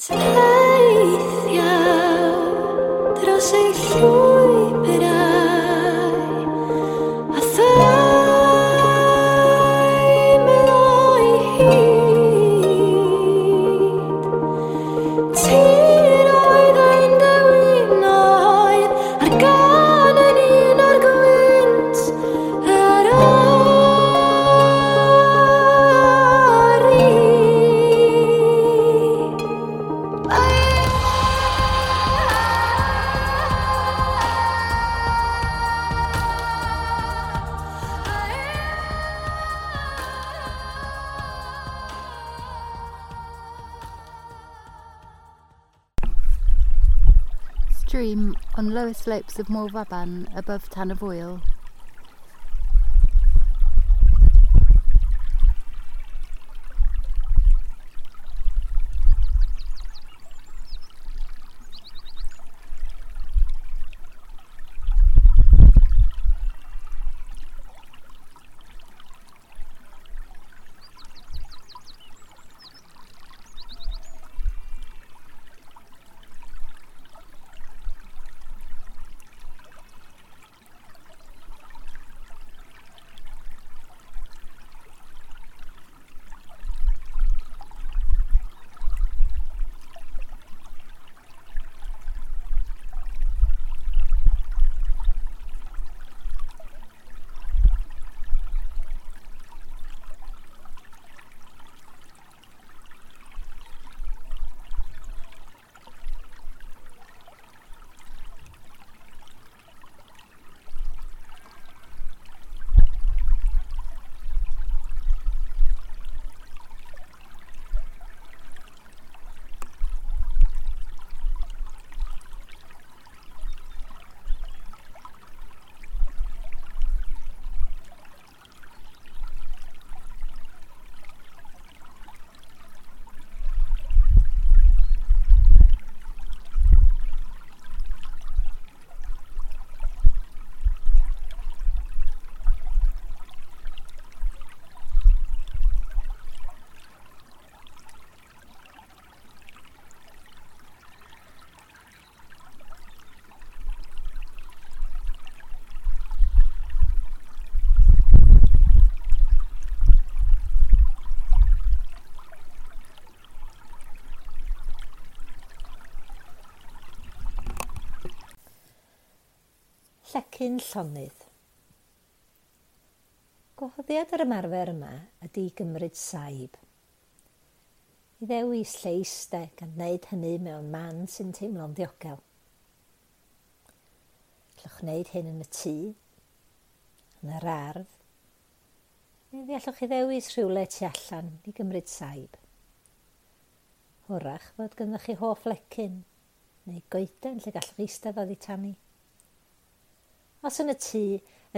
Take you, Lower slopes of Morvaban above Tanavoil. cyn llonydd. Gwahoddiad yr ymarfer yma ydy gymryd saib. I ddewis lle iste gan wneud hynny mewn man sy'n teimlo'n ddiogel. Allwch wneud hyn yn y tŷ, yn yr ardd, neu fe allwch chi ddewis rhywle tu allan i gymryd saib. Hwrach fod gynnwch chi hoff lecyn neu goeden lle gallwch eistedd oddi tannu os yn y tŷ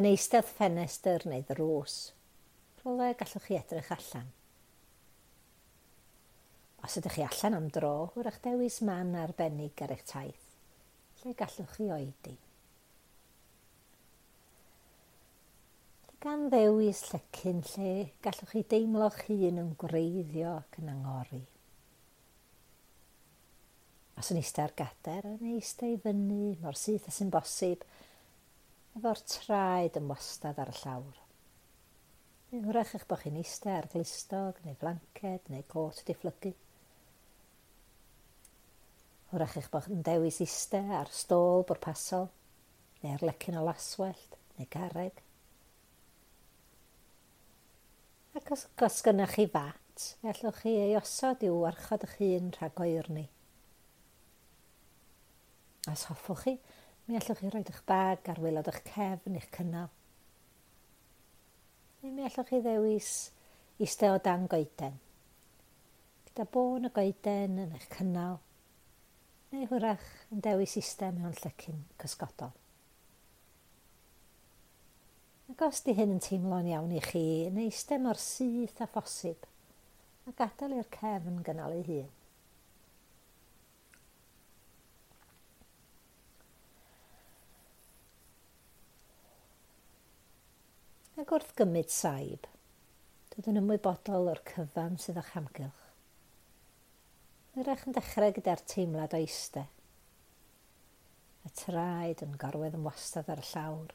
yn eistedd ffenestr neu ddrws. Rhywle gallwch chi edrych allan. Os ydych chi allan am dro, wrach dewis man arbennig ar eich taith, lle gallwch chi oedi. Gan ddewis llecyn lle gallwch chi deimlo'ch hun yn gwreiddio ac yn angori. Os yn eistedd ar gader, yn eistedd i fyny mor syth a sy'n bosib, efo'r traed yn wastad ar y llawr. Ynghorach eich bod chi'n eistedd ar glistog, neu flanced, neu got difflygu. Hwrach eich bod yn dewis eistedd ar stôl bwrpasol, neu ar lecyn o laswellt, neu garreg. Ac os, os gynnwch chi fat, allwch chi ei osod i'w warchod eich hun rhag oerni. Os hoffwch chi, Mi allwch chi roed eich bag ar wilod eich cefn eich cynnal. Neu mi allwch chi ddewis eistedd o dan goeden. Gyda bôn y goeden yn eich cynnal, neu hwrach yn dewis eistedd mewn llecyn cysgodol. Ac os di hyn yn teimlo'n iawn i chi, yn eistedd mor syth a phosib, a gadael i'r cefn gynnal ei hun. Rhag wrth gymryd saib, dod yn ymwybodol o'r cyfan sydd o'ch hamgylch. Mae'r eich yn dechrau gyda'r teimlad o eistedd. Y traed yn gorwedd yn wastad ar y llawr.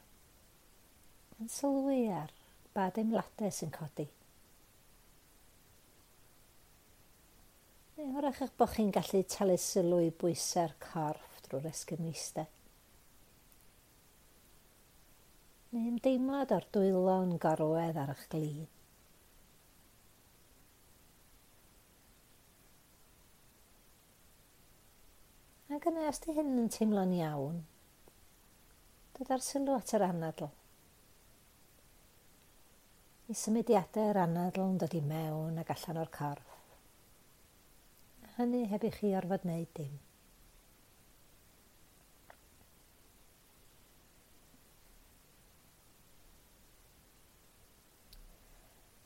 Yn sylwi ar bad eimladau sy'n codi. Neu wrach eich bod chi'n gallu talu sylw i bwysau'r corff drwy'r esgymneistau. neu ymdeimlad o'r dwylo'n gorwedd ar eich glin. Ac yna, os di hyn yn teimlo'n iawn, dod ar sylw at yr anadl. I symudiadau yr anadl yn dod i mewn ac allan o'r corff. Hynny heb i chi orfod wneud dim.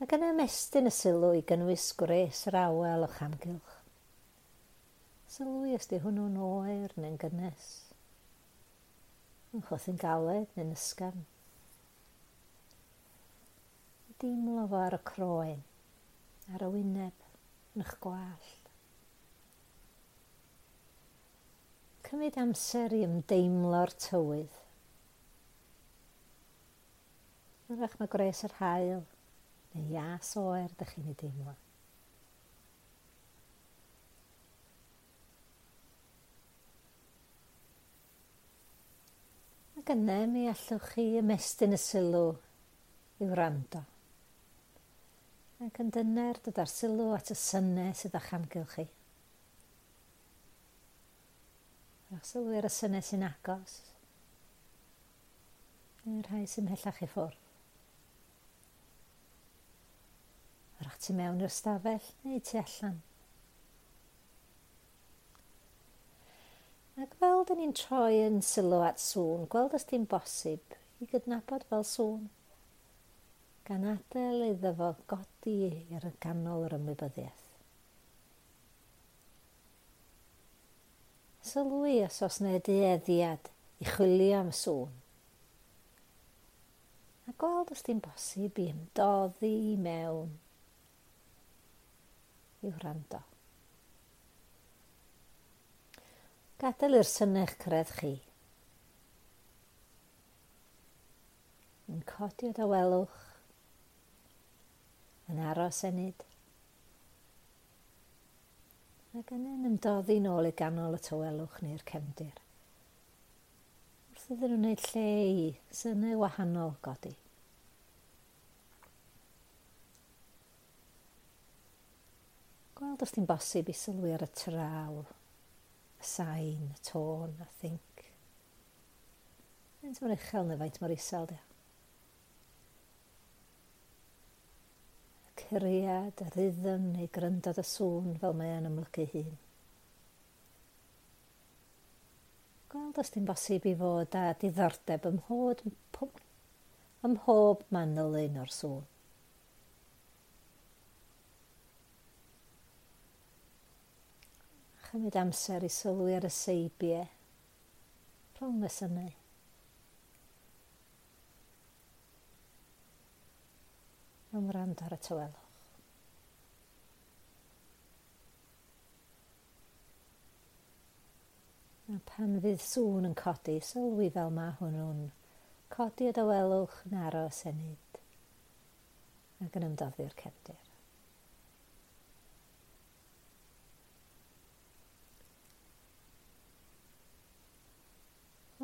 ac yn ymestyn y sylw i gynnwys gwres yr awel o'ch amgylch. Sylwi os di hwnnw'n oer neu'n gynnes, yn chwthu'n galed neu'n ysgafn Dimlo fo ar y croen, ar y wyneb, yn eich gwallt. Cymryd amser i ymdeimlo'r tywydd. Yn rach mae gres yr hael neu ias oer dych chi'n ei deimlo. Ac yna mi allwch chi ymestyn y sylw i wrando. Ac yn dyner dod ar sylw at y synnau sydd a'ch amgylch chi. Rhaid sylw ar y synnau sy'n agos. Neu'r rhai sy'n mhellach i ffwrdd. ti mewn i'r stafell neu tu allan. Ac fel dyn ni'n troi yn sylw at sŵn, gweld os ti'n bosib i gydnabod fel sŵn. Gan adael iddo fo godi i'r ganol yr ymwybyddiaeth. Sylwi os os neu dueddiad i chwilio am sŵn. A gweld os ti'n bosib i ymdoddi i mewn i'w wrando. Gadael i'r synnech cyrraedd chi. Yn codi o dawelwch, yn aros enid, ac yn yn ymdoddi nôl i ganol y tywelwch neu'r cefndir. Wrth iddyn nhw wneud lle i synnau wahanol godi. gweld os ti'n bosib i sylwi ar y traw, y sain, y tôn, y think. Faint mor uchel neu faint mor isel, di. Y curiad, y rhythm neu gryndod y sŵn fel mae yn ymlygu hun. Gweld os ti'n bosib i fod a diddordeb ym mhob, ym mhob manylun o'r sŵn. Chymryd amser i sylwi ar y seibiau. Rhwng y synnau. Ymwrand ar y tywelwch. A pan fydd sŵn yn codi, sylwi fel mae hwnnw'n codi y dywelwch yn aros enid ac yn ymdoddi'r cefndir.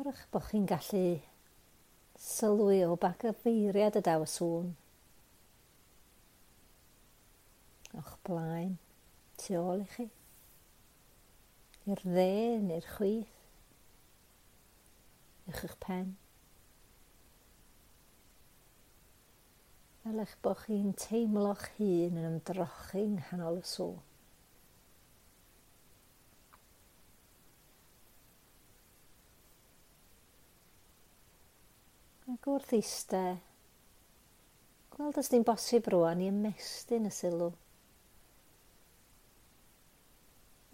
Siwrwch bod chi'n gallu sylwi o bag y feiriad y daw y sŵn. O'ch blaen, tu ôl i chi. I'r dde neu'r chwith. I'ch eich pen. Fel eich bod chi'n teimlo'ch hun yn ymdrochi nghanol y sŵn. ac wrth eistedd, gweld os ni'n bosib rwan i ymestyn y sylw.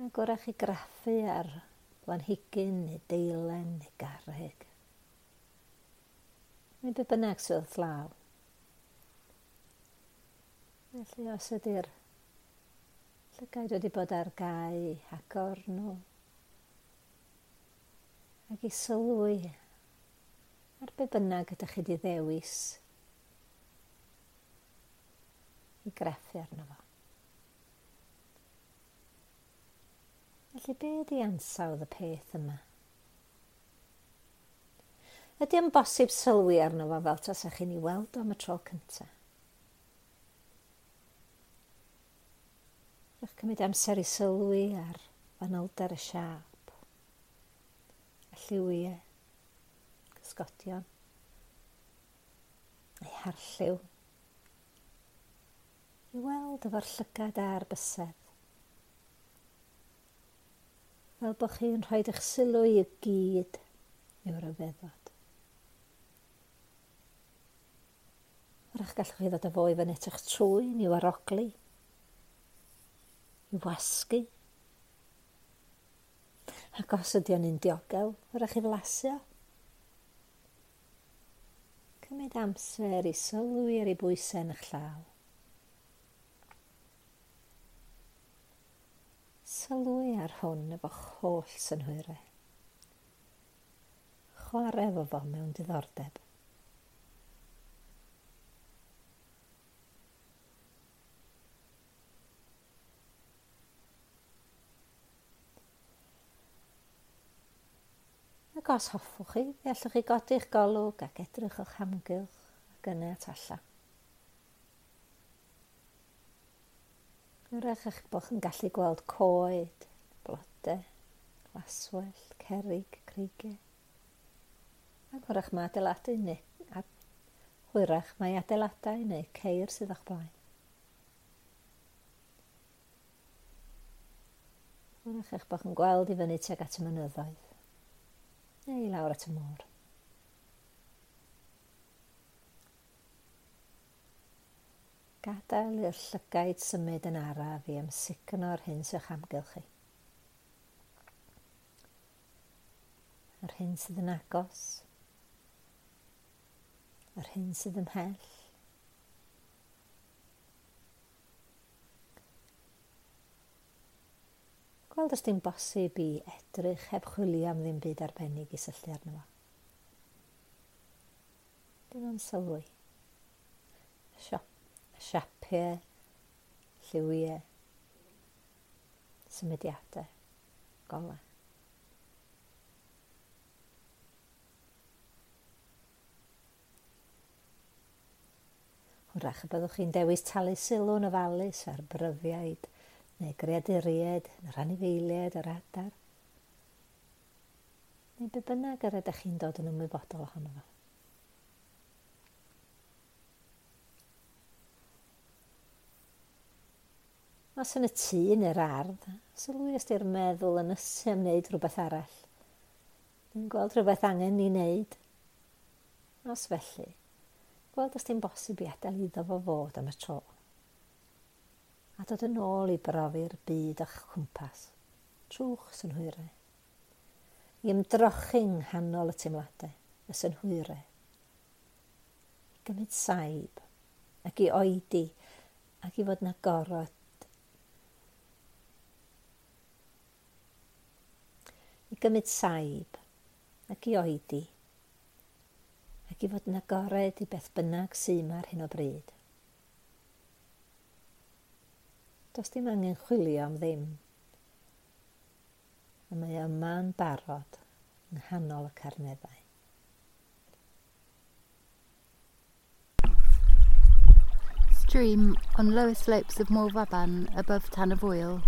Ac wrach i graffu ar blanhigyn neu deilen neu garreg. Neu be bynnag sydd llaw. Felly os ydy'r llygaid wedi bod ar gau agor nhw ac i sylwi ar be bynnag ydych chi wedi ddewis i graffu arno fo. Felly be ydi ansawdd y peth yma? Ydy yn bosib sylwi arno fo fel tas ych chi'n ei weld am y tro cyntaf? Ych cymryd amser i sylwi ar fanylder y siap, y lliwiau, ysgotion. Ei harlliw. I weld efo'r llygad a'r bysedd. Fel bod chi'n rhoi eich sylw i gyd i'w ryfeddod. Wrach gallwch chi ddod â fo i fan eich trwyn i'w aroglu, i wasgu. Ac os ydy o'n un diogel, wrach chi flasio cymryd amser i sylwi ar ei bwysau yn eich llaw. Sylwi ar hwn efo holl synhwyrau. Chwarae efo fo mewn diddordeb. ac os hoffwch chi, fe allwch chi godi'ch golwg ac edrych o'ch hamgylch ac yna at allan. Wrach eich bod chi'n gallu gweld coed, blodau, laswell, cerig, creigau. Ac wrach mae adeiladu neu a hwyrach mae adeiladau neu ceir sydd o'ch blaen. Wrach eich bod chi'n gweld i fyny tuag at y mynyddoedd neu lawr at y môr. Gadael i'r llygaid symud yn araf i amsugno'r hyn sy'ch amgylch chi. Yr hyn sydd yn agos, yr hyn sydd ymhell, gweld os dim bosib i edrych heb chwilio am ddim byd arbennig i syllu arno fo. Dim ond sylwi. Y siop, siapiau, lliwiau, symudiadau, golau. Hwrach y byddwch chi'n dewis talu sylw yn ofalus ar bryfiaid, neu greaduried, yr anifeiliaid, yr adar, neu be bynnag yr ydych chi'n dod yn ymwybodol ohono fo. Os yn y tŷ neu'r ardd, sylwi os di'r meddwl yn ysio am wneud rhywbeth arall. Dwi'n gweld rhywbeth angen i wneud. Os felly, gweld os di'n bosib i adael iddo fo fod am y tro a dod yn ôl i brofi'r byd o'ch cwmpas, trwch synhwyrau. I ymdrochi nghanol y teimladau, y synhwyrau. I gymryd saib, ac i oedi, ac i fod na gorod. I gymryd saib, ac i oedi, ac i fod na gored i beth bynnag sy'n ar hyn o bryd. Does dim angen chwilio am ddim. A mae yma'n barod yng nghanol y carneddau. Stream on lower slopes of Morvaban above Tanavoil.